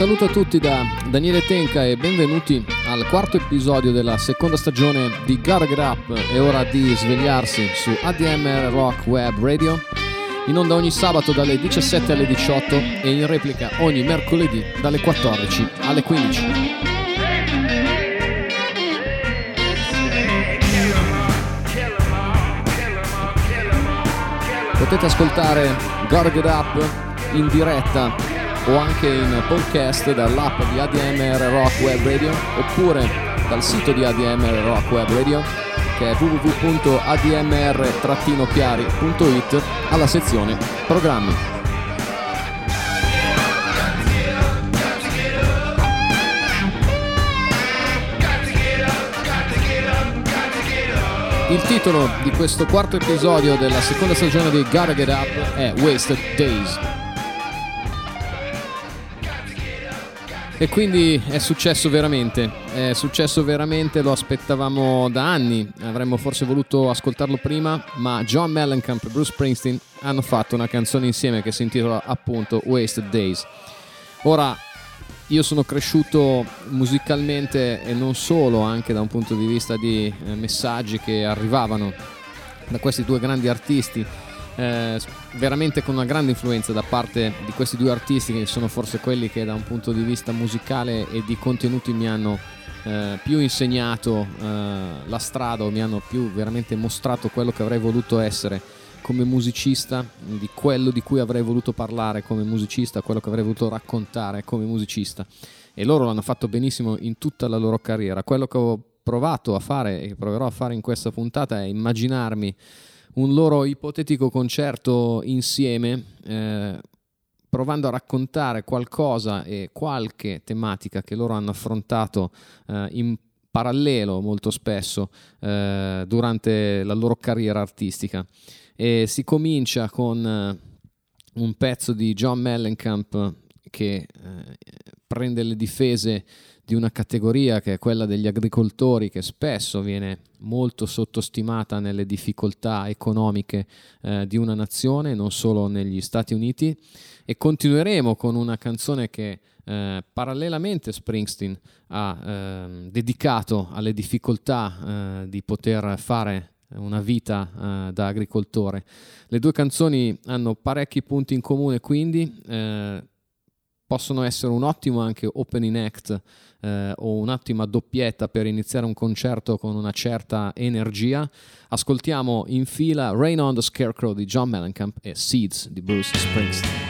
Saluto a tutti da Daniele Tenca e benvenuti al quarto episodio della seconda stagione di Gotta Get Up. È ora di svegliarsi su ADMR Rock Web Radio, in onda ogni sabato dalle 17 alle 18 e in replica ogni mercoledì dalle 14 alle 15. Potete ascoltare Gotta Get Up in diretta o anche in podcast dall'app di ADMR Rock Web Radio oppure dal sito di ADMR Rock Web Radio che è www.admr-chiari.it alla sezione programmi. Il titolo di questo quarto episodio della seconda stagione di Gotta Get Up è Wasted Days. E quindi è successo veramente, è successo veramente, lo aspettavamo da anni, avremmo forse voluto ascoltarlo prima, ma John Mellencamp e Bruce Springsteen hanno fatto una canzone insieme che si intitola appunto Wasted Days. Ora, io sono cresciuto musicalmente e non solo, anche da un punto di vista di eh, messaggi che arrivavano da questi due grandi artisti eh, veramente con una grande influenza da parte di questi due artisti che sono forse quelli che da un punto di vista musicale e di contenuti mi hanno eh, più insegnato eh, la strada o mi hanno più veramente mostrato quello che avrei voluto essere come musicista, di quello di cui avrei voluto parlare come musicista, quello che avrei voluto raccontare come musicista. E loro l'hanno fatto benissimo in tutta la loro carriera. Quello che ho provato a fare e proverò a fare in questa puntata è immaginarmi un loro ipotetico concerto insieme, eh, provando a raccontare qualcosa e qualche tematica che loro hanno affrontato eh, in parallelo molto spesso eh, durante la loro carriera artistica. E si comincia con eh, un pezzo di John Mellencamp che eh, prende le difese di una categoria che è quella degli agricoltori che spesso viene molto sottostimata nelle difficoltà economiche eh, di una nazione, non solo negli Stati Uniti e continueremo con una canzone che eh, parallelamente Springsteen ha eh, dedicato alle difficoltà eh, di poter fare una vita uh, da agricoltore. Le due canzoni hanno parecchi punti in comune, quindi eh, possono essere un ottimo anche opening act eh, o un'ottima doppietta per iniziare un concerto con una certa energia. Ascoltiamo in fila Rain on the Scarecrow di John Mellencamp e Seeds di Bruce Springsteen.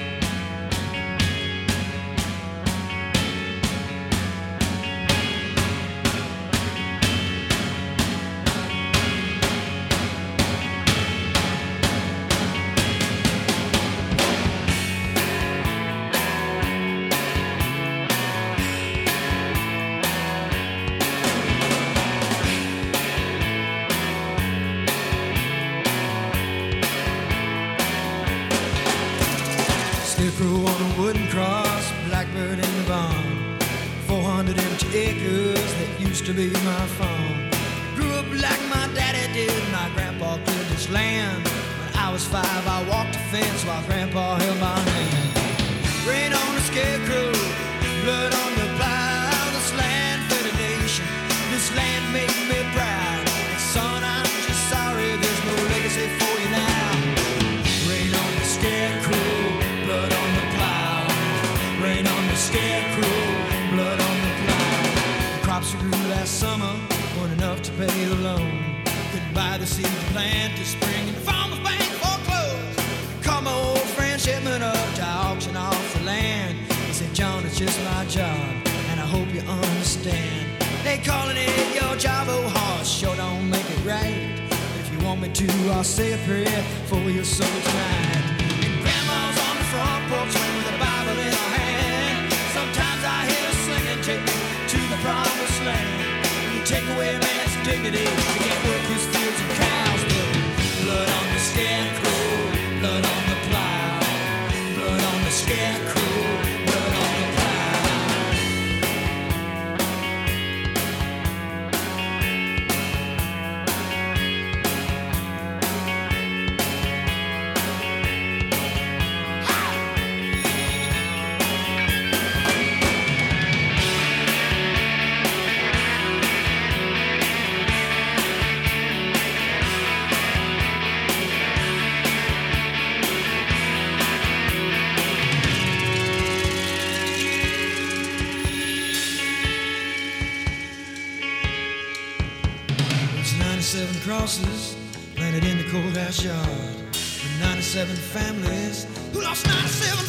Families who lost 97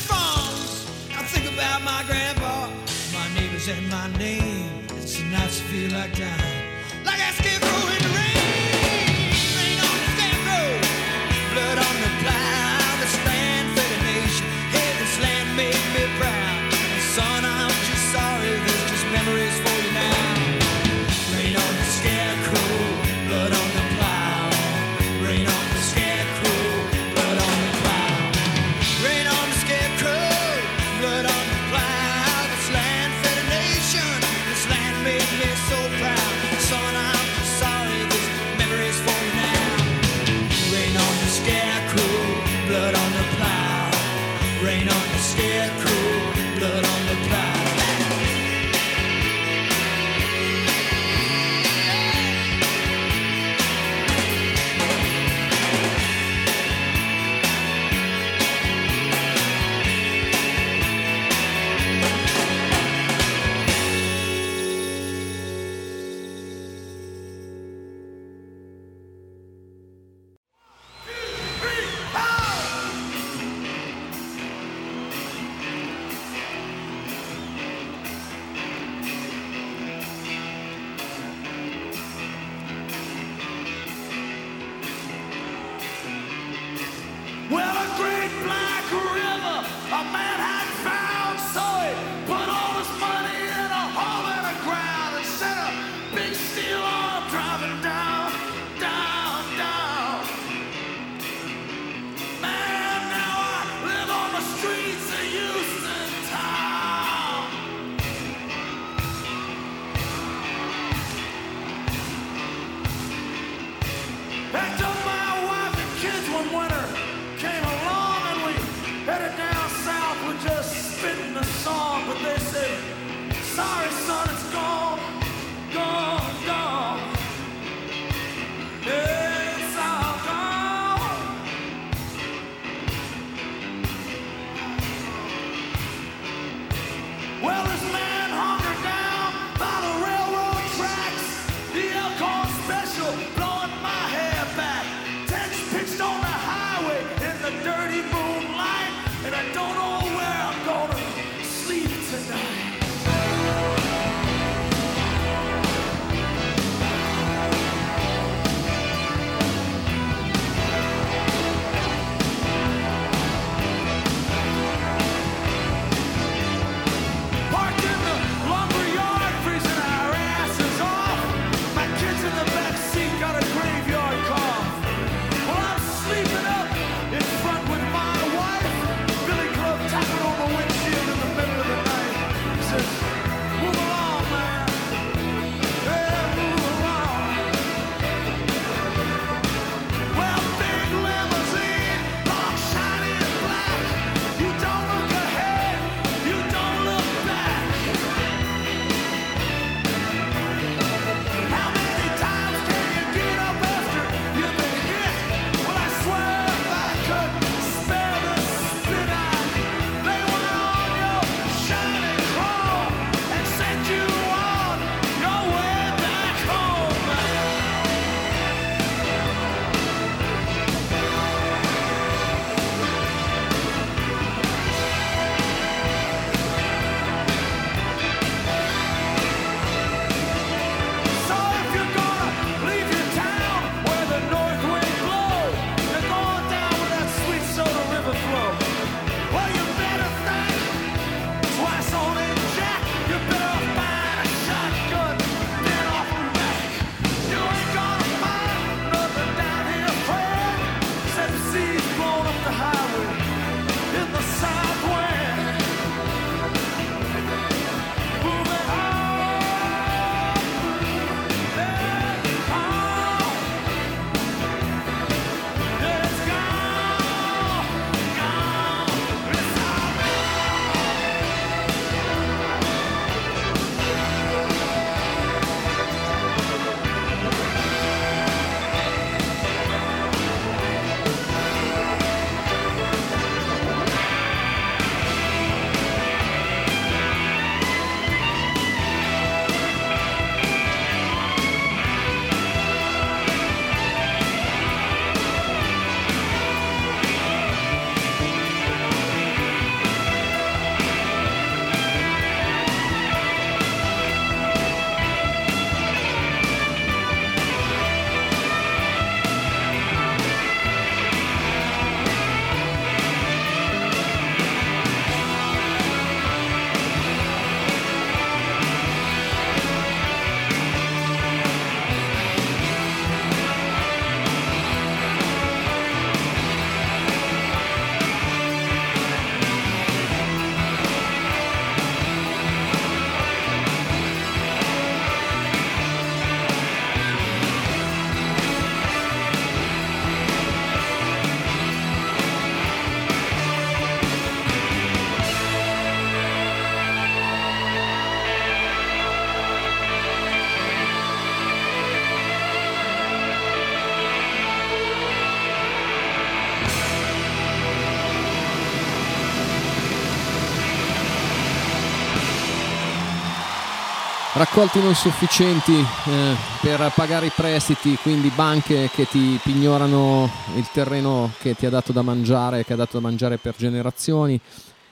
raccolti non sufficienti eh, per pagare i prestiti, quindi banche che ti pignorano il terreno che ti ha dato da mangiare, che ha dato da mangiare per generazioni.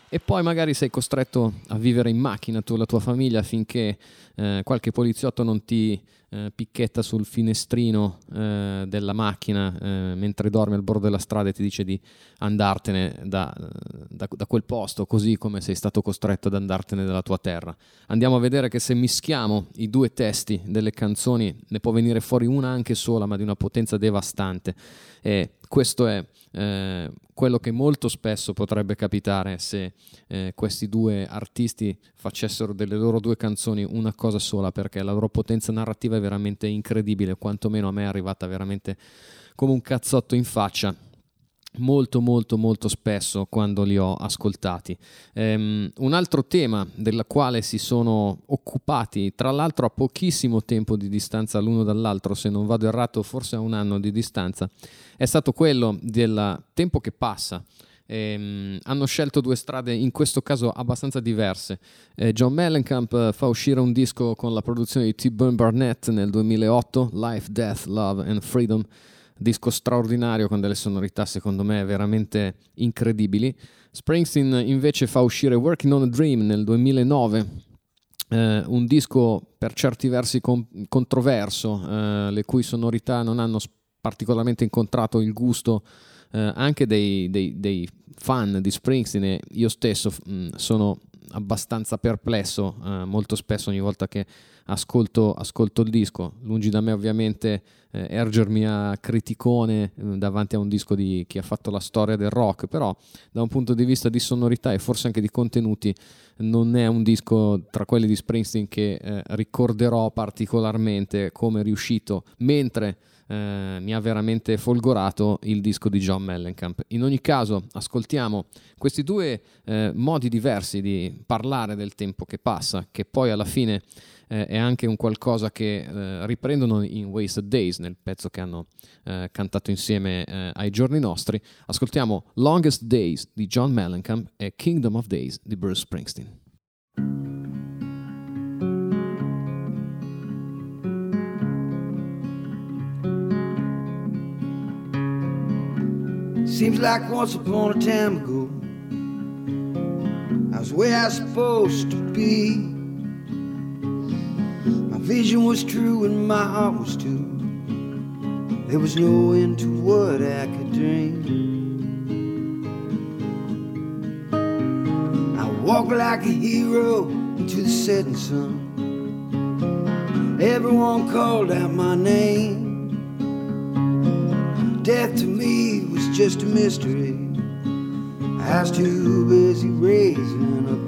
E poi magari sei costretto a vivere in macchina tu e la tua famiglia finché eh, qualche poliziotto non ti eh, picchetta sul finestrino eh, della macchina eh, mentre dormi al bordo della strada e ti dice di andartene da, da, da, quel posto, così come sei stato costretto ad andartene dalla tua terra. Andiamo a vedere che se mischiamo i due testi delle canzoni ne può venire fuori una anche sola, ma di una potenza devastante. E questo è eh, quello che molto spesso potrebbe capitare se eh, questi due artisti facessero delle loro due canzoni una cosa sola, perché la loro potenza narrativa è veramente incredibile, quantomeno a me è arrivata veramente come un cazzotto in faccia molto molto molto spesso quando li ho ascoltati. Um, un altro tema del quale si sono occupati, tra l'altro a pochissimo tempo di distanza l'uno dall'altro, se non vado errato forse a un anno di distanza, è stato quello del tempo che passa. Ehm, hanno scelto due strade in questo caso abbastanza diverse. Eh, John Mellencamp fa uscire un disco con la produzione di T-Burn Barnett nel 2008, Life, Death, Love and Freedom disco straordinario con delle sonorità secondo me veramente incredibili. Springsteen invece fa uscire Working on a Dream nel 2009, eh, un disco per certi versi con- controverso, eh, le cui sonorità non hanno particolarmente incontrato il gusto eh, anche dei, dei, dei, fan di Springsteen e io stesso mh, sono abbastanza perplesso eh, molto spesso ogni volta che ascolto, ascolto il disco. Lungi da me ovviamente eh, ergermi a criticone eh, davanti a un disco di chi ha fatto la storia del rock, però da un punto di vista di sonorità e forse anche di contenuti non è un disco tra quelli di Springsteen che eh, ricorderò particolarmente come riuscito, mentre eh, mi ha veramente folgorato il disco di John Mellencamp. In ogni caso, ascoltiamo questi due eh, modi diversi di parlare del tempo che passa, che poi alla fine eh, è anche un qualcosa che eh, riprendono in Wasted Days, nel pezzo che hanno eh, cantato insieme eh, ai giorni nostri. Ascoltiamo Longest Days di John Mellencamp e Kingdom of Days di Bruce Springsteen. Seems like once upon a time ago, I was where I was supposed to be. Vision was true and my heart was too. There was no end to what I could dream. I walked like a hero into the setting sun. Everyone called out my name. Death to me was just a mystery. I was too busy raising up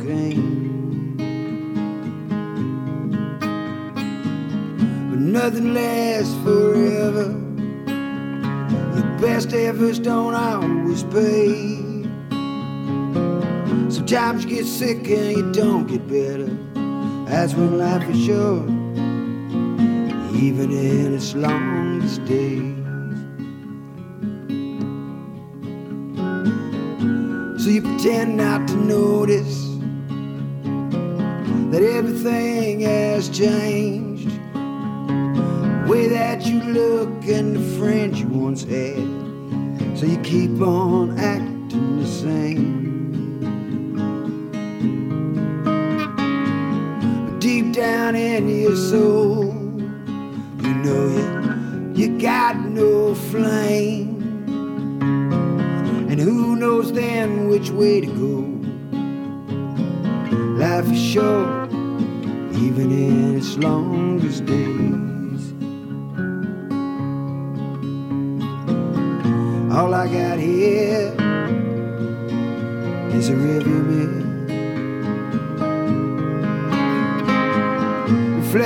nothing lasts forever. Your best efforts don't always pay. Sometimes you get sick and you don't get better. That's when life is short, even in its longest days. So you pretend not to notice that everything has changed way that you look and the friends you once had. So you keep on acting the same. But deep down in your soul, you know you, you got no flame. And who knows then which way to go? Life is short, even in its longest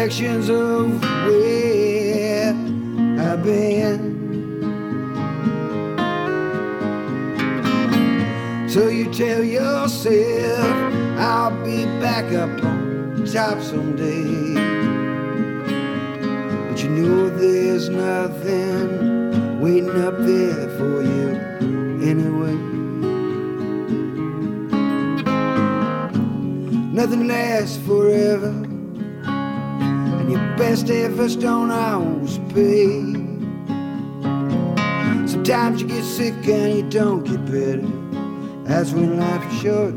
Reflections of where I've been. So you tell yourself I'll be back up on top someday. But you know there's nothing waiting up there for you anyway. Nothing lasts forever. Best efforts don't always pay. Sometimes you get sick and you don't get better. That's when life is short,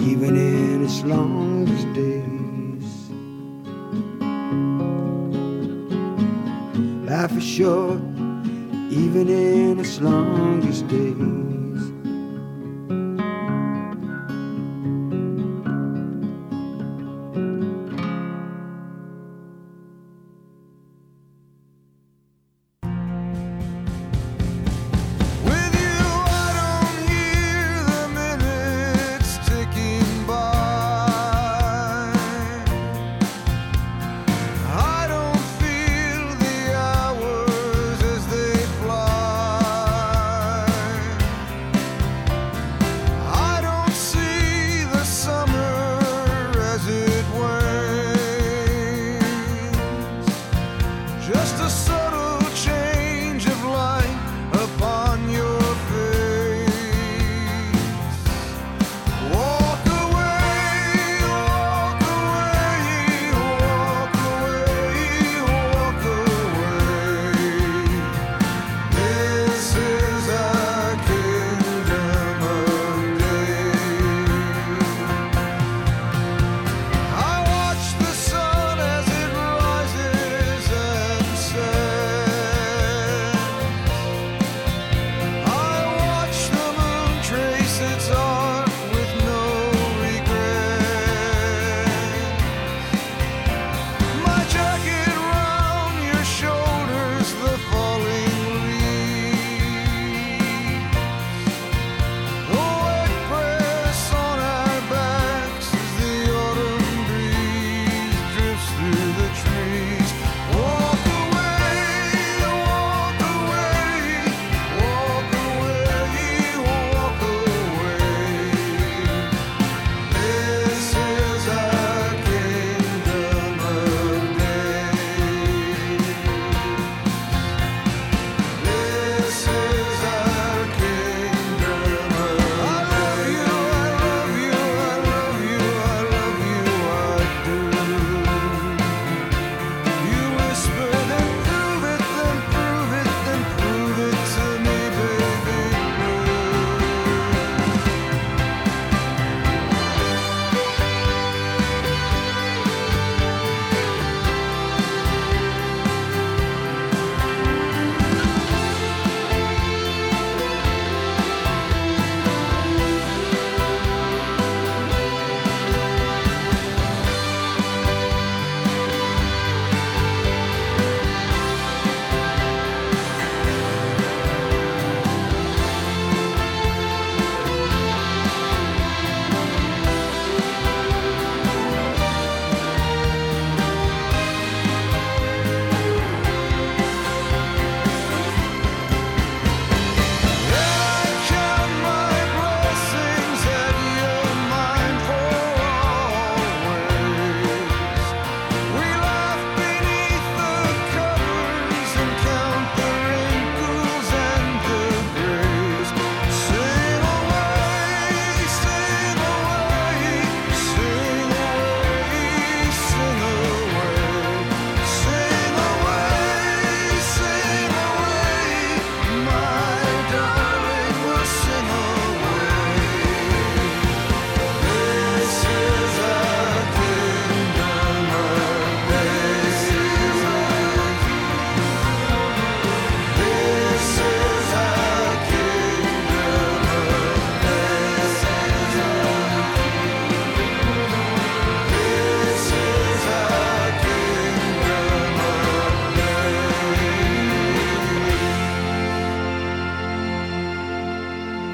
even in its longest days. Life is short, even in its longest days.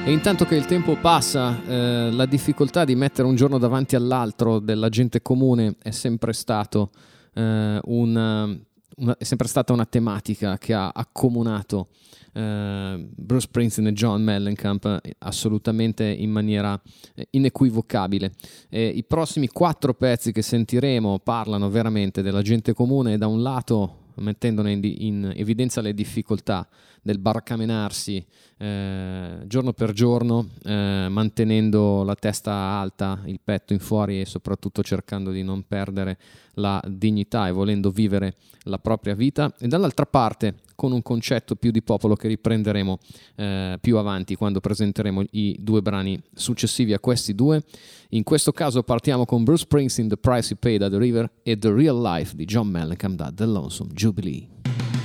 E intanto che il tempo passa, eh, la difficoltà di mettere un giorno davanti all'altro della gente comune è sempre, stato, eh, un, una, è sempre stata una tematica che ha accomunato eh, Bruce Princeton e John Mellencamp eh, assolutamente in maniera eh, inequivocabile. E I prossimi quattro pezzi che sentiremo parlano veramente della gente comune da un lato mettendone in, in evidenza le difficoltà del barcamenarsi eh, giorno per giorno, eh, mantenendo la testa alta, il petto in fuori e soprattutto cercando di non perdere la dignità e volendo vivere la propria vita. E dall'altra parte, con un concetto più di popolo che riprenderemo eh, più avanti quando presenteremo i due brani successivi a questi due. In questo caso partiamo con Bruce Springsteen, The Price You Pay da the River e The Real Life di John Mellencamp da The Lonesome Jubilee.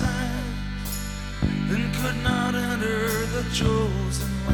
and could not enter the jewels in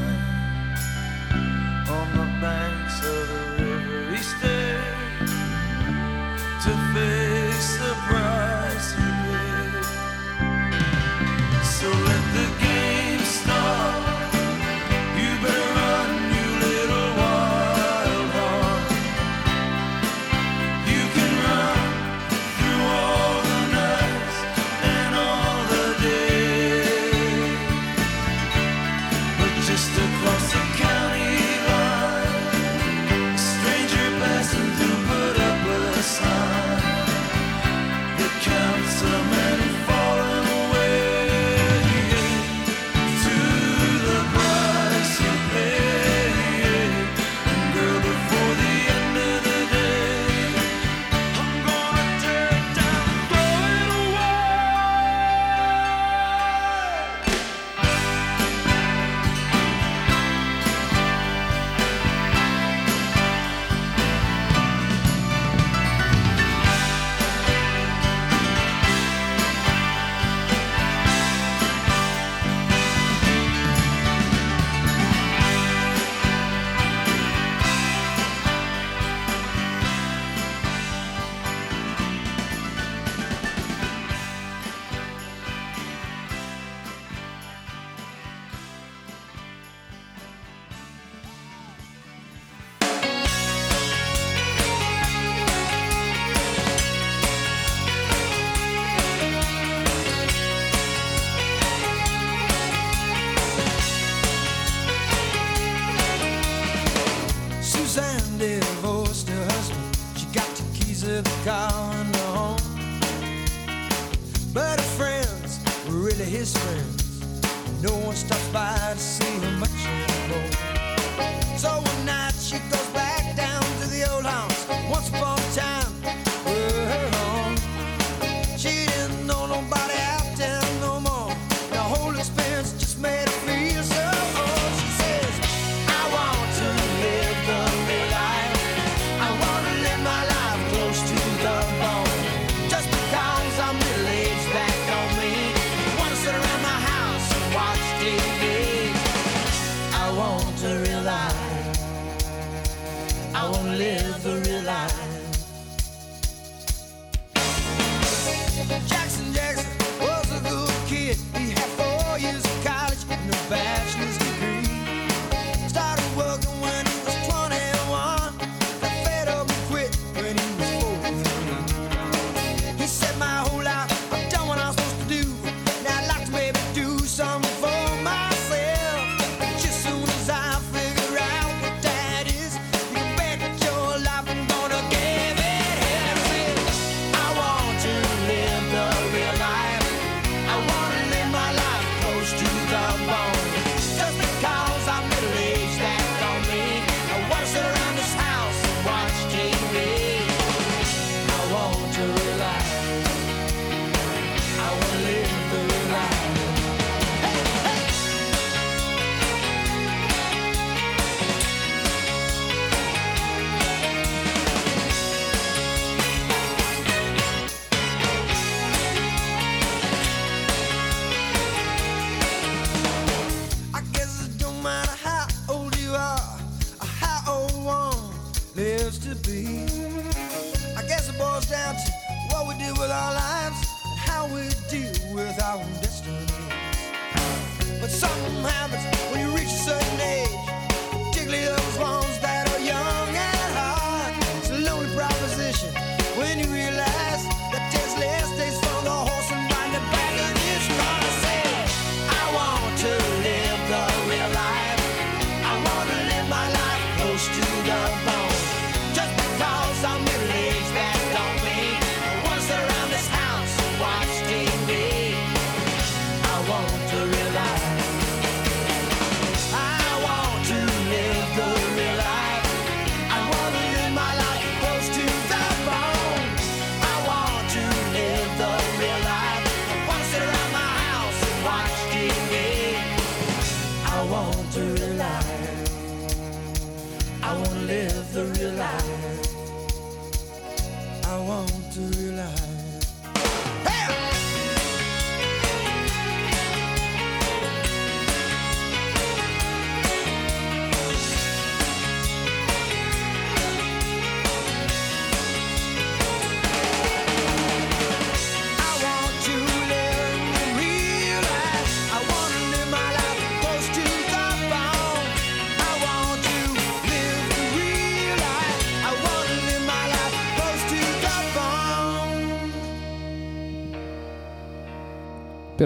his friends. No one stops by to see how much anymore. So one night she goes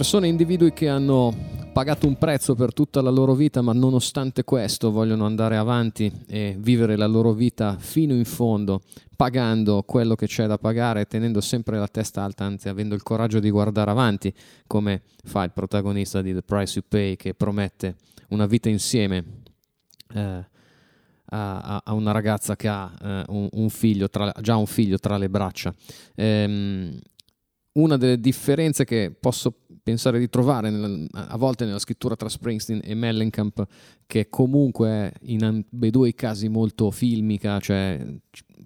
Persone individui che hanno pagato un prezzo per tutta la loro vita, ma nonostante questo vogliono andare avanti e vivere la loro vita fino in fondo, pagando quello che c'è da pagare, tenendo sempre la testa alta, anzi avendo il coraggio di guardare avanti, come fa il protagonista di The Price You Pay, che promette una vita insieme. eh, a- a una ragazza che ha eh, un, un figlio tra, già un figlio tra le braccia. Ehm, una delle differenze che posso pensare di trovare nel- a volte nella scrittura tra Springsteen e Mellencamp, che comunque in ambedue i casi molto filmica, cioè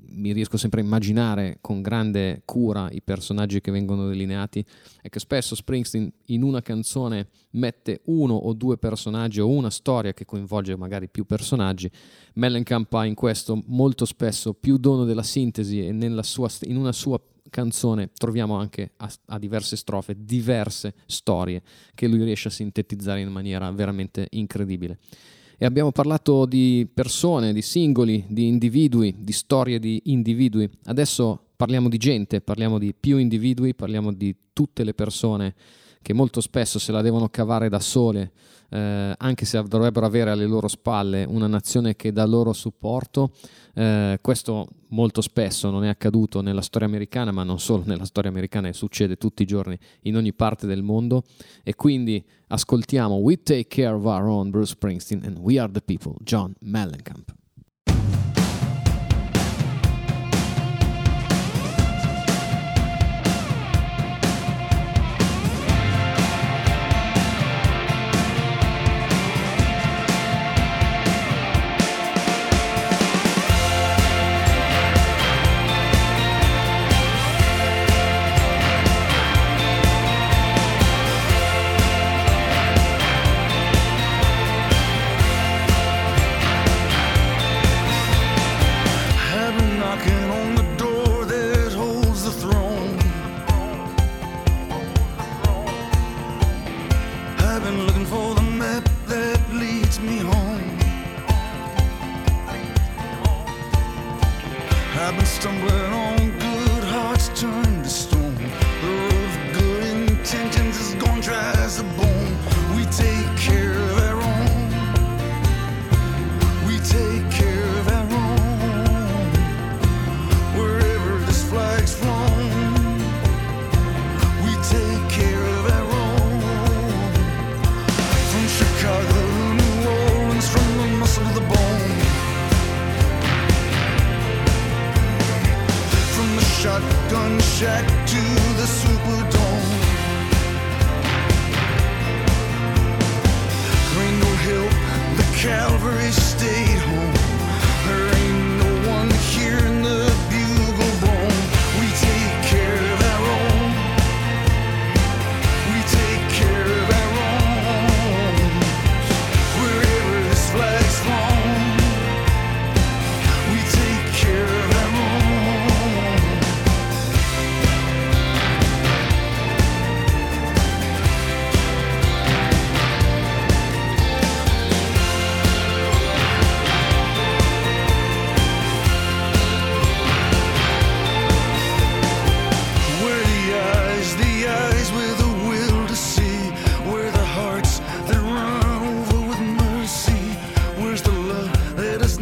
mi riesco sempre a immaginare con grande cura i personaggi che vengono delineati, è che spesso Springsteen in una canzone mette uno o due personaggi o una storia che coinvolge magari più personaggi. Mellencamp ha in questo molto spesso più dono della sintesi e nella sua, in una sua canzone troviamo anche a, a diverse strofe diverse storie che lui riesce a sintetizzare in maniera veramente incredibile. E abbiamo parlato di persone, di singoli, di individui, di storie di individui. Adesso parliamo di gente, parliamo di più individui, parliamo di tutte le persone che molto spesso se la devono cavare da sole, eh, anche se dovrebbero avere alle loro spalle una nazione che dà loro supporto. Eh, questo molto spesso non è accaduto nella storia americana, ma non solo nella storia americana, succede tutti i giorni in ogni parte del mondo. E quindi ascoltiamo We Take Care of Our Own Bruce Springsteen and We Are the People, John Mellencamp.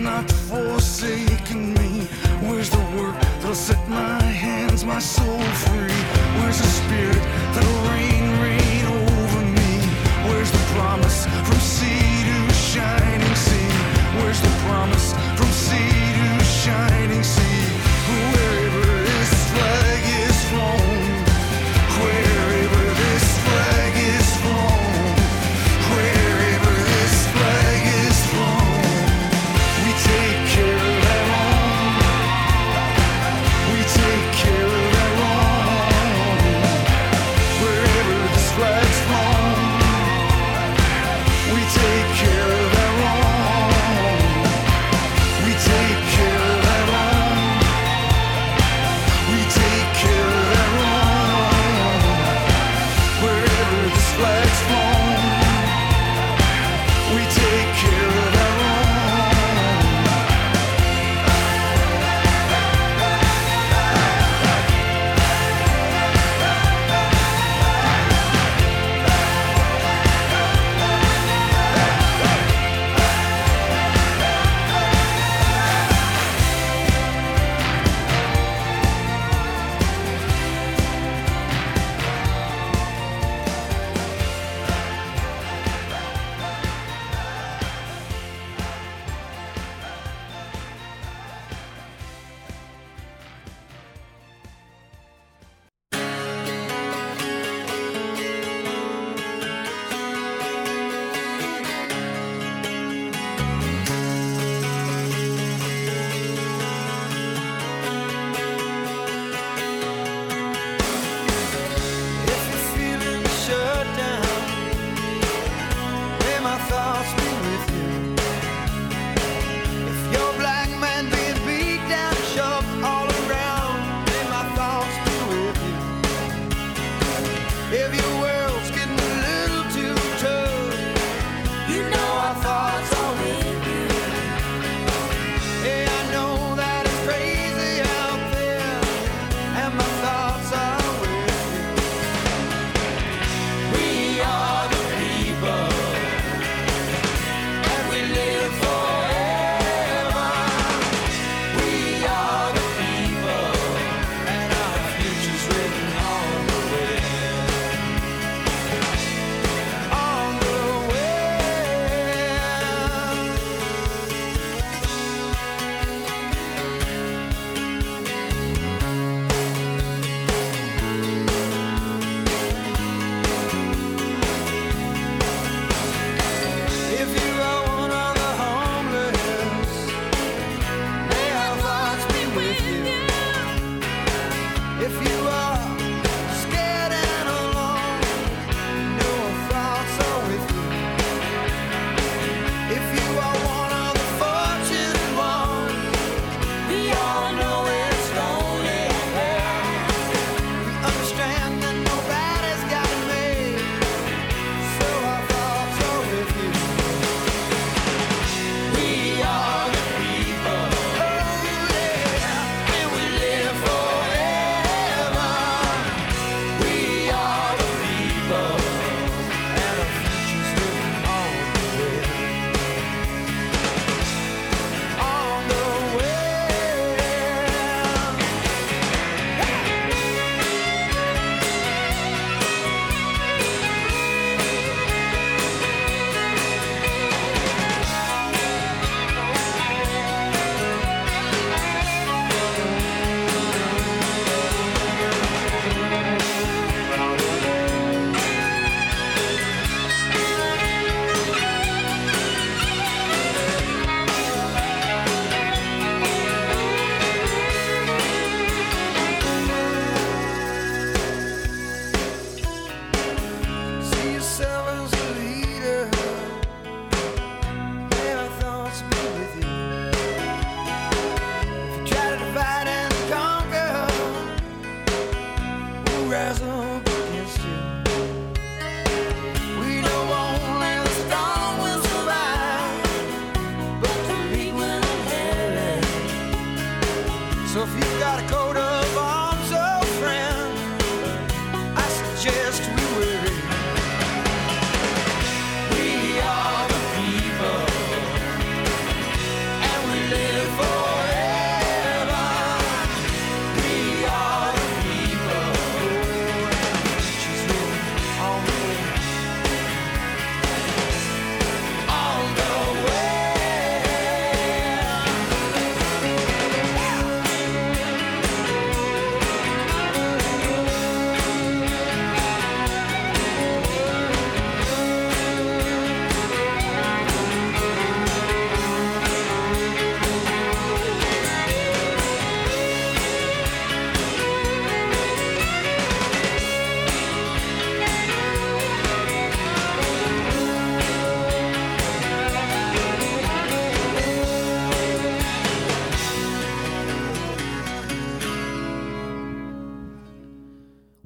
not forsaken me? Where's the work that'll set my hands, my soul free? Where's the spirit that'll rain rain over me? Where's the promise from sea to shine?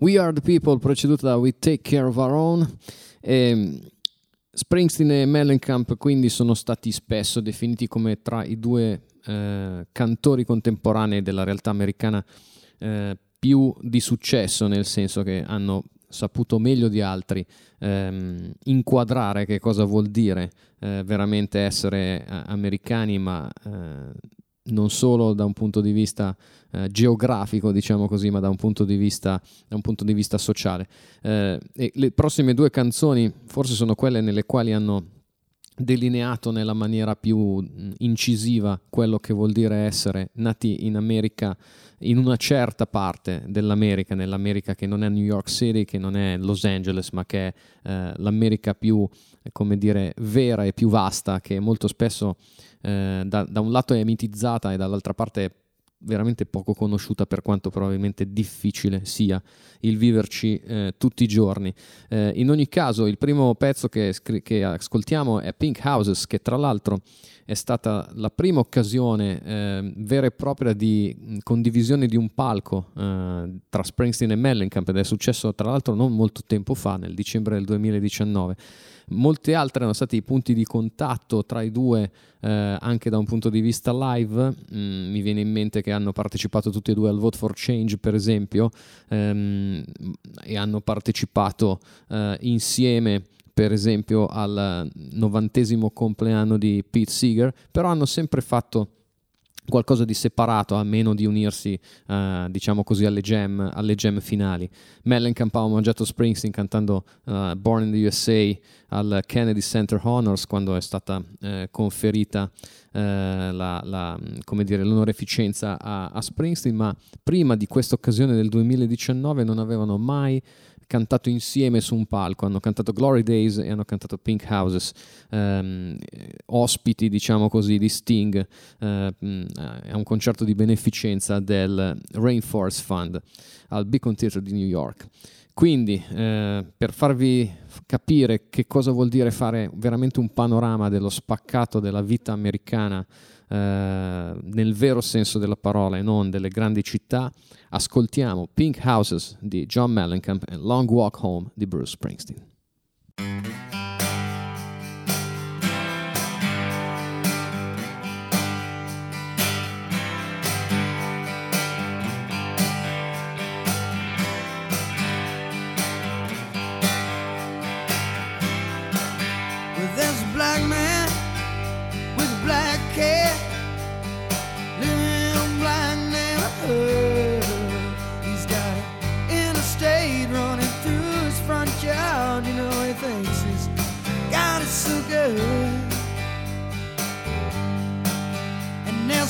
We Are the People, preceduta da We Take Care of Our Own. E Springsteen e Mellencamp quindi sono stati spesso definiti come tra i due eh, cantori contemporanei della realtà americana eh, più di successo, nel senso che hanno saputo meglio di altri ehm, inquadrare che cosa vuol dire eh, veramente essere eh, americani, ma eh, non solo da un punto di vista eh, geografico, diciamo così, ma da un punto di vista, un punto di vista sociale. Eh, le prossime due canzoni forse sono quelle nelle quali hanno delineato nella maniera più incisiva quello che vuol dire essere nati in America, in una certa parte dell'America, nell'America che non è New York City, che non è Los Angeles, ma che è eh, l'America più, come dire, vera e più vasta, che molto spesso eh, da, da, un lato è mitizzata e dall'altra parte è veramente poco conosciuta per quanto probabilmente difficile sia il viverci eh, tutti i giorni. Eh, in ogni caso il primo pezzo che, che, ascoltiamo è Pink Houses che tra l'altro è stata la prima occasione eh, vera e propria di condivisione di un palco eh, tra Springsteen e Mellencamp ed è successo tra l'altro non molto tempo fa, nel dicembre del 2019. Molte altre erano stati i punti di contatto tra i due eh, anche da un punto di vista live. Mm, mi viene in mente che hanno partecipato tutti e due al Vote for Change, per esempio, ehm, e hanno partecipato eh, insieme per esempio al novantesimo compleanno di Pete Seeger, però hanno sempre fatto qualcosa di separato a meno di unirsi uh, diciamo così alle jam, alle jam finali. Mellencamp ha omaggiato Springsteen cantando uh, Born in the USA al Kennedy Center Honors quando è stata uh, conferita la, la, dire, l'onoreficenza a, a Springsteen ma prima di questa occasione del 2019 non avevano mai cantato insieme su un palco, hanno cantato Glory Days e hanno cantato Pink Houses, ehm, ospiti diciamo così di Sting, eh, è un concerto di beneficenza del Rainforest Fund al Beacon Theatre di New York. Quindi, eh, per farvi capire che cosa vuol dire fare veramente un panorama dello spaccato della vita americana nel vero senso della parola e non delle grandi città, ascoltiamo Pink Houses di John Mellencamp e Long Walk Home di Bruce Springsteen.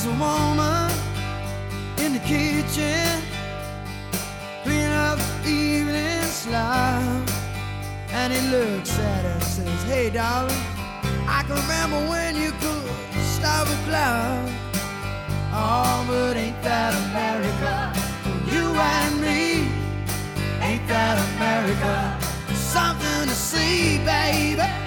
A woman in the kitchen, clean up the evening slime. And he looks at her and says, Hey, darling, I can remember when you could stop a cloud. Oh, but ain't that America for you and me? Ain't that America? Something to see, baby.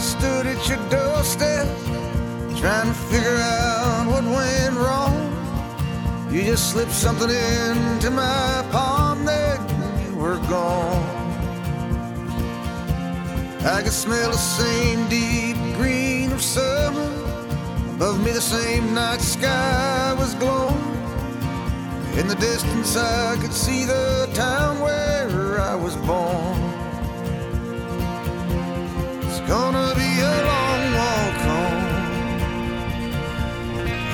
stood at your doorstep trying to figure out what went wrong. You just slipped something into my palm, then you were gone. I could smell the same deep green of summer. Above me, the same night sky was glowing. In the distance, I could see the town where I was born. Gonna be a long walk home.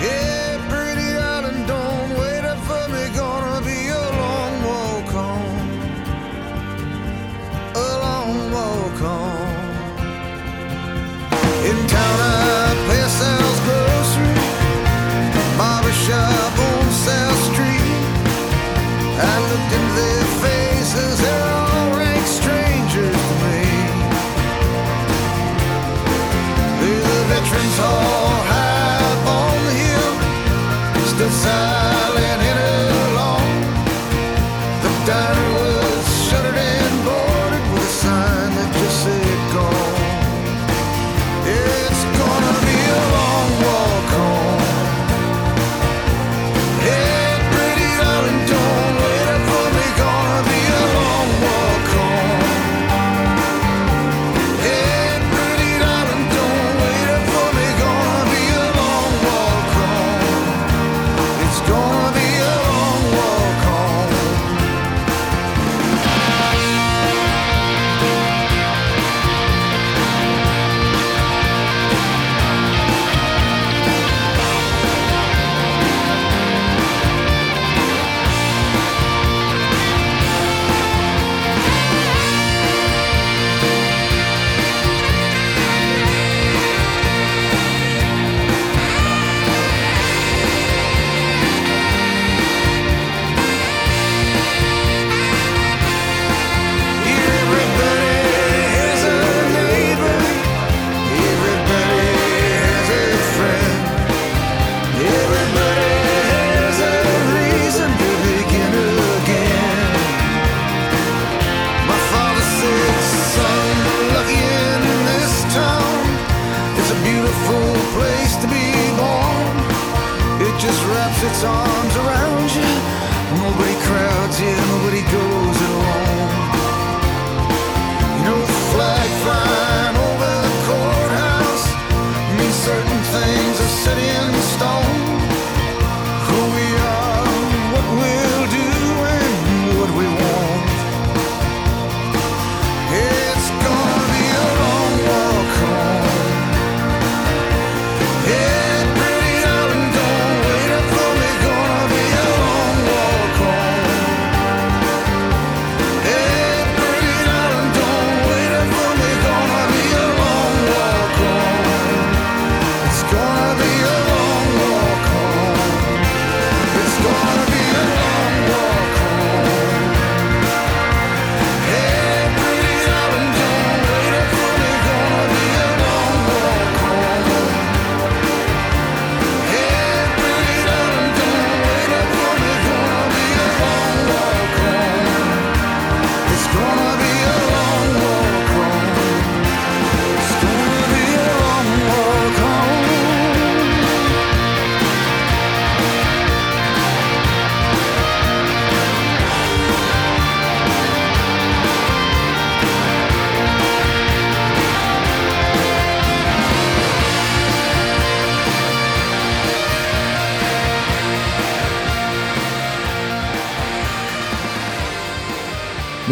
Yeah.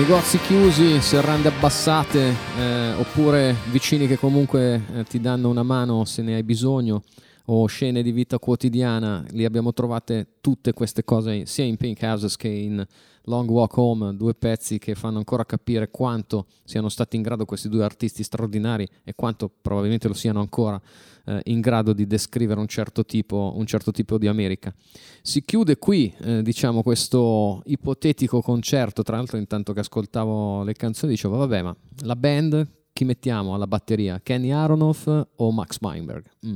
Negozi chiusi, serrande abbassate, eh, oppure vicini che comunque eh, ti danno una mano se ne hai bisogno, o scene di vita quotidiana, li abbiamo trovate tutte queste cose sia in Pink Houses che in Long Walk Home, due pezzi che fanno ancora capire quanto siano stati in grado questi due artisti straordinari e quanto probabilmente lo siano ancora eh, in grado di descrivere un certo tipo, un certo tipo di America. Si chiude qui, eh, diciamo, questo ipotetico concerto, tra l'altro intanto che ascoltavo le canzoni dicevo, vabbè, ma la band chi mettiamo alla batteria? Kenny Aronoff o Max Weinberg? Mm.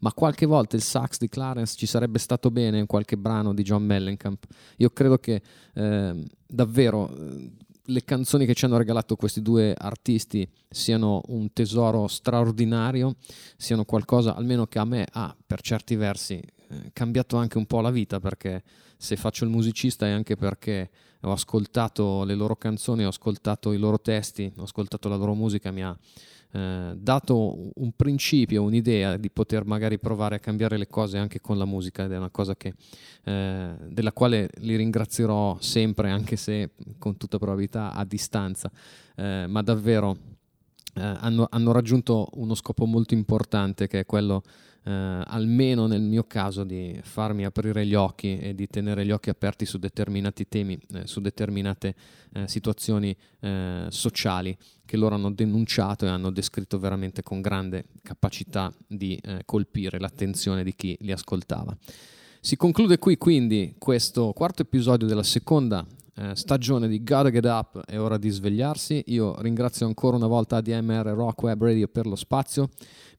Ma qualche volta il sax di Clarence ci sarebbe stato bene in qualche brano di John Mellencamp. Io credo che eh, davvero le canzoni che ci hanno regalato questi due artisti siano un tesoro straordinario, siano qualcosa almeno che a me ha per certi versi eh, cambiato anche un po' la vita perché se faccio il musicista è anche perché ho ascoltato le loro canzoni, ho ascoltato i loro testi, ho ascoltato la loro musica, mi ha eh, dato un principio, un'idea di poter magari provare a cambiare le cose anche con la musica ed è una cosa che, eh, della quale li ringrazierò sempre, anche se con tutta probabilità a distanza, eh, ma davvero eh, hanno, hanno raggiunto uno scopo molto importante che è quello eh, almeno nel mio caso, di farmi aprire gli occhi e di tenere gli occhi aperti su determinati temi, eh, su determinate eh, situazioni eh, sociali che loro hanno denunciato e hanno descritto veramente con grande capacità di eh, colpire l'attenzione di chi li ascoltava. Si conclude qui quindi questo quarto episodio della seconda eh, stagione di Gotta Get Up, è ora di svegliarsi. Io ringrazio ancora una volta ADMR Rock Web Radio per lo spazio.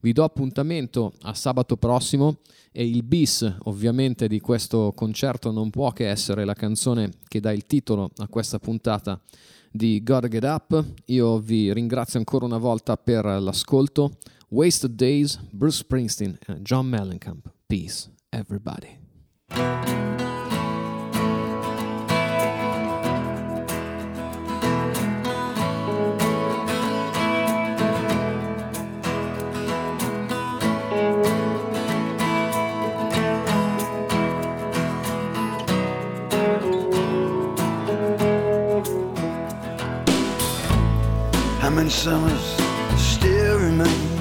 Vi do appuntamento a sabato prossimo e il bis ovviamente di questo concerto non può che essere la canzone che dà il titolo a questa puntata di Gotta Get Up. Io vi ringrazio ancora una volta per l'ascolto. Wasted Days, Bruce Springsteen John Mellencamp. Peace, everybody. Many summers still remain?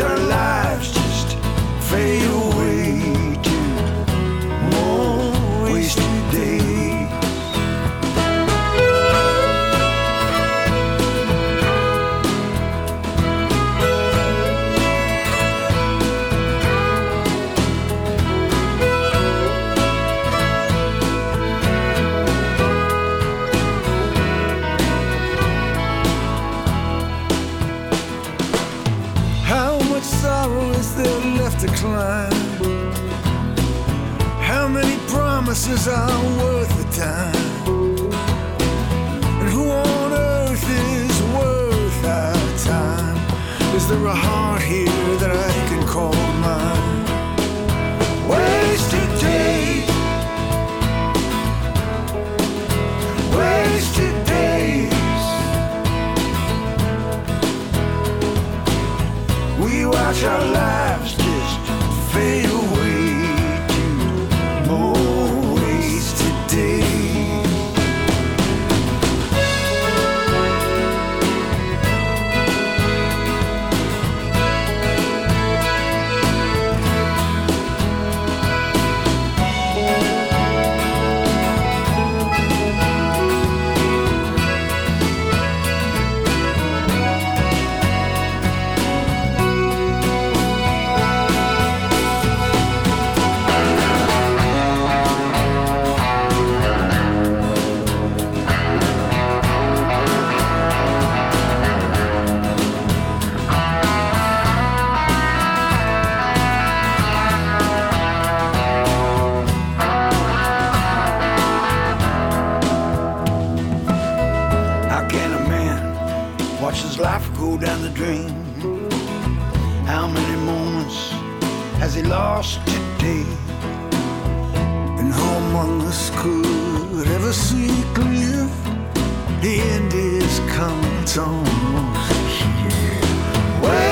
Our lives just fade promises are worth the time? And who on earth is worth our time? Is there a heart here that I can call mine? Wasted days. Wasted days. We watch our lives dream. How many moments has he lost today? And who among us could ever see clear? The end is coming, it's almost here. Wasted